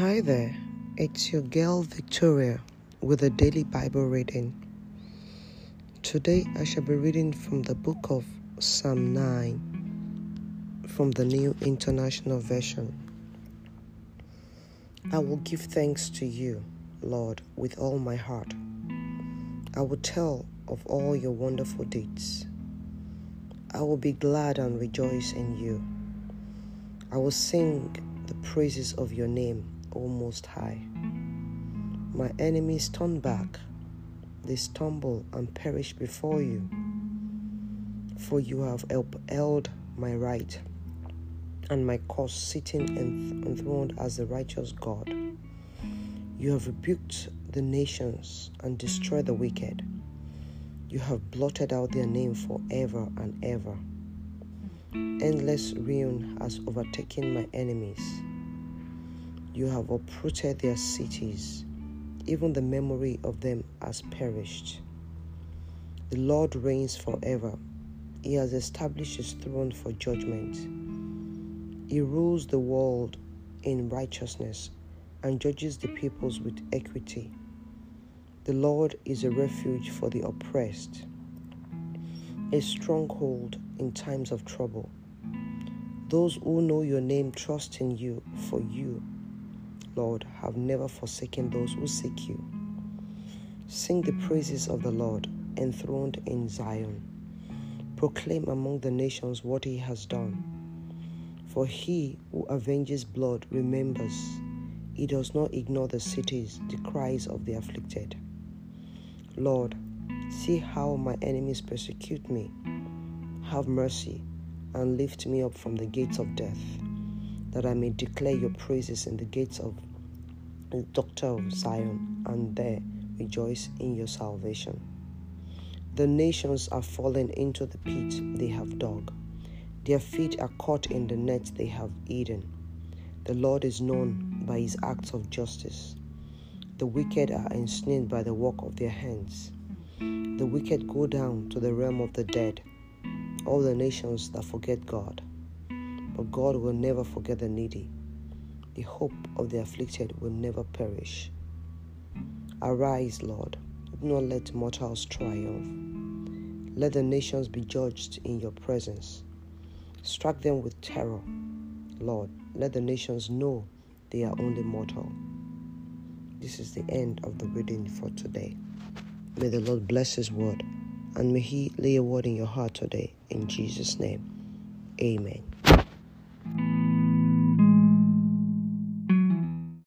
Hi there, it's your girl Victoria with a daily Bible reading. Today I shall be reading from the book of Psalm 9 from the New International Version. I will give thanks to you, Lord, with all my heart. I will tell of all your wonderful deeds. I will be glad and rejoice in you. I will sing the praises of your name O Most High. My enemies turn back, they stumble and perish before you. For you have upheld my right and my cause sitting enthroned as the righteous God. You have rebuked the nations and destroyed the wicked. You have blotted out their name forever and ever. Endless ruin has overtaken my enemies you have uprooted their cities, even the memory of them has perished. The Lord reigns forever. He has established his throne for judgment. He rules the world in righteousness and judges the peoples with equity. The Lord is a refuge for the oppressed, a stronghold in times of trouble. Those who know your name trust in you, for you Lord, have never forsaken those who seek you. Sing the praises of the Lord, enthroned in Zion. Proclaim among the nations what he has done. For he who avenges blood remembers. He does not ignore the cities, the cries of the afflicted. Lord, see how my enemies persecute me. Have mercy and lift me up from the gates of death that I may declare your praises in the gates of the daughter of Zion, and there rejoice in your salvation. The nations are fallen into the pit they have dug. Their feet are caught in the net they have eaten. The Lord is known by his acts of justice. The wicked are ensnared by the work of their hands. The wicked go down to the realm of the dead, all the nations that forget God. But God will never forget the needy. The hope of the afflicted will never perish. Arise, Lord. Do not let mortals triumph. Let the nations be judged in your presence. Strike them with terror. Lord, let the nations know they are only mortal. This is the end of the reading for today. May the Lord bless His word and may He lay a word in your heart today. In Jesus' name, amen.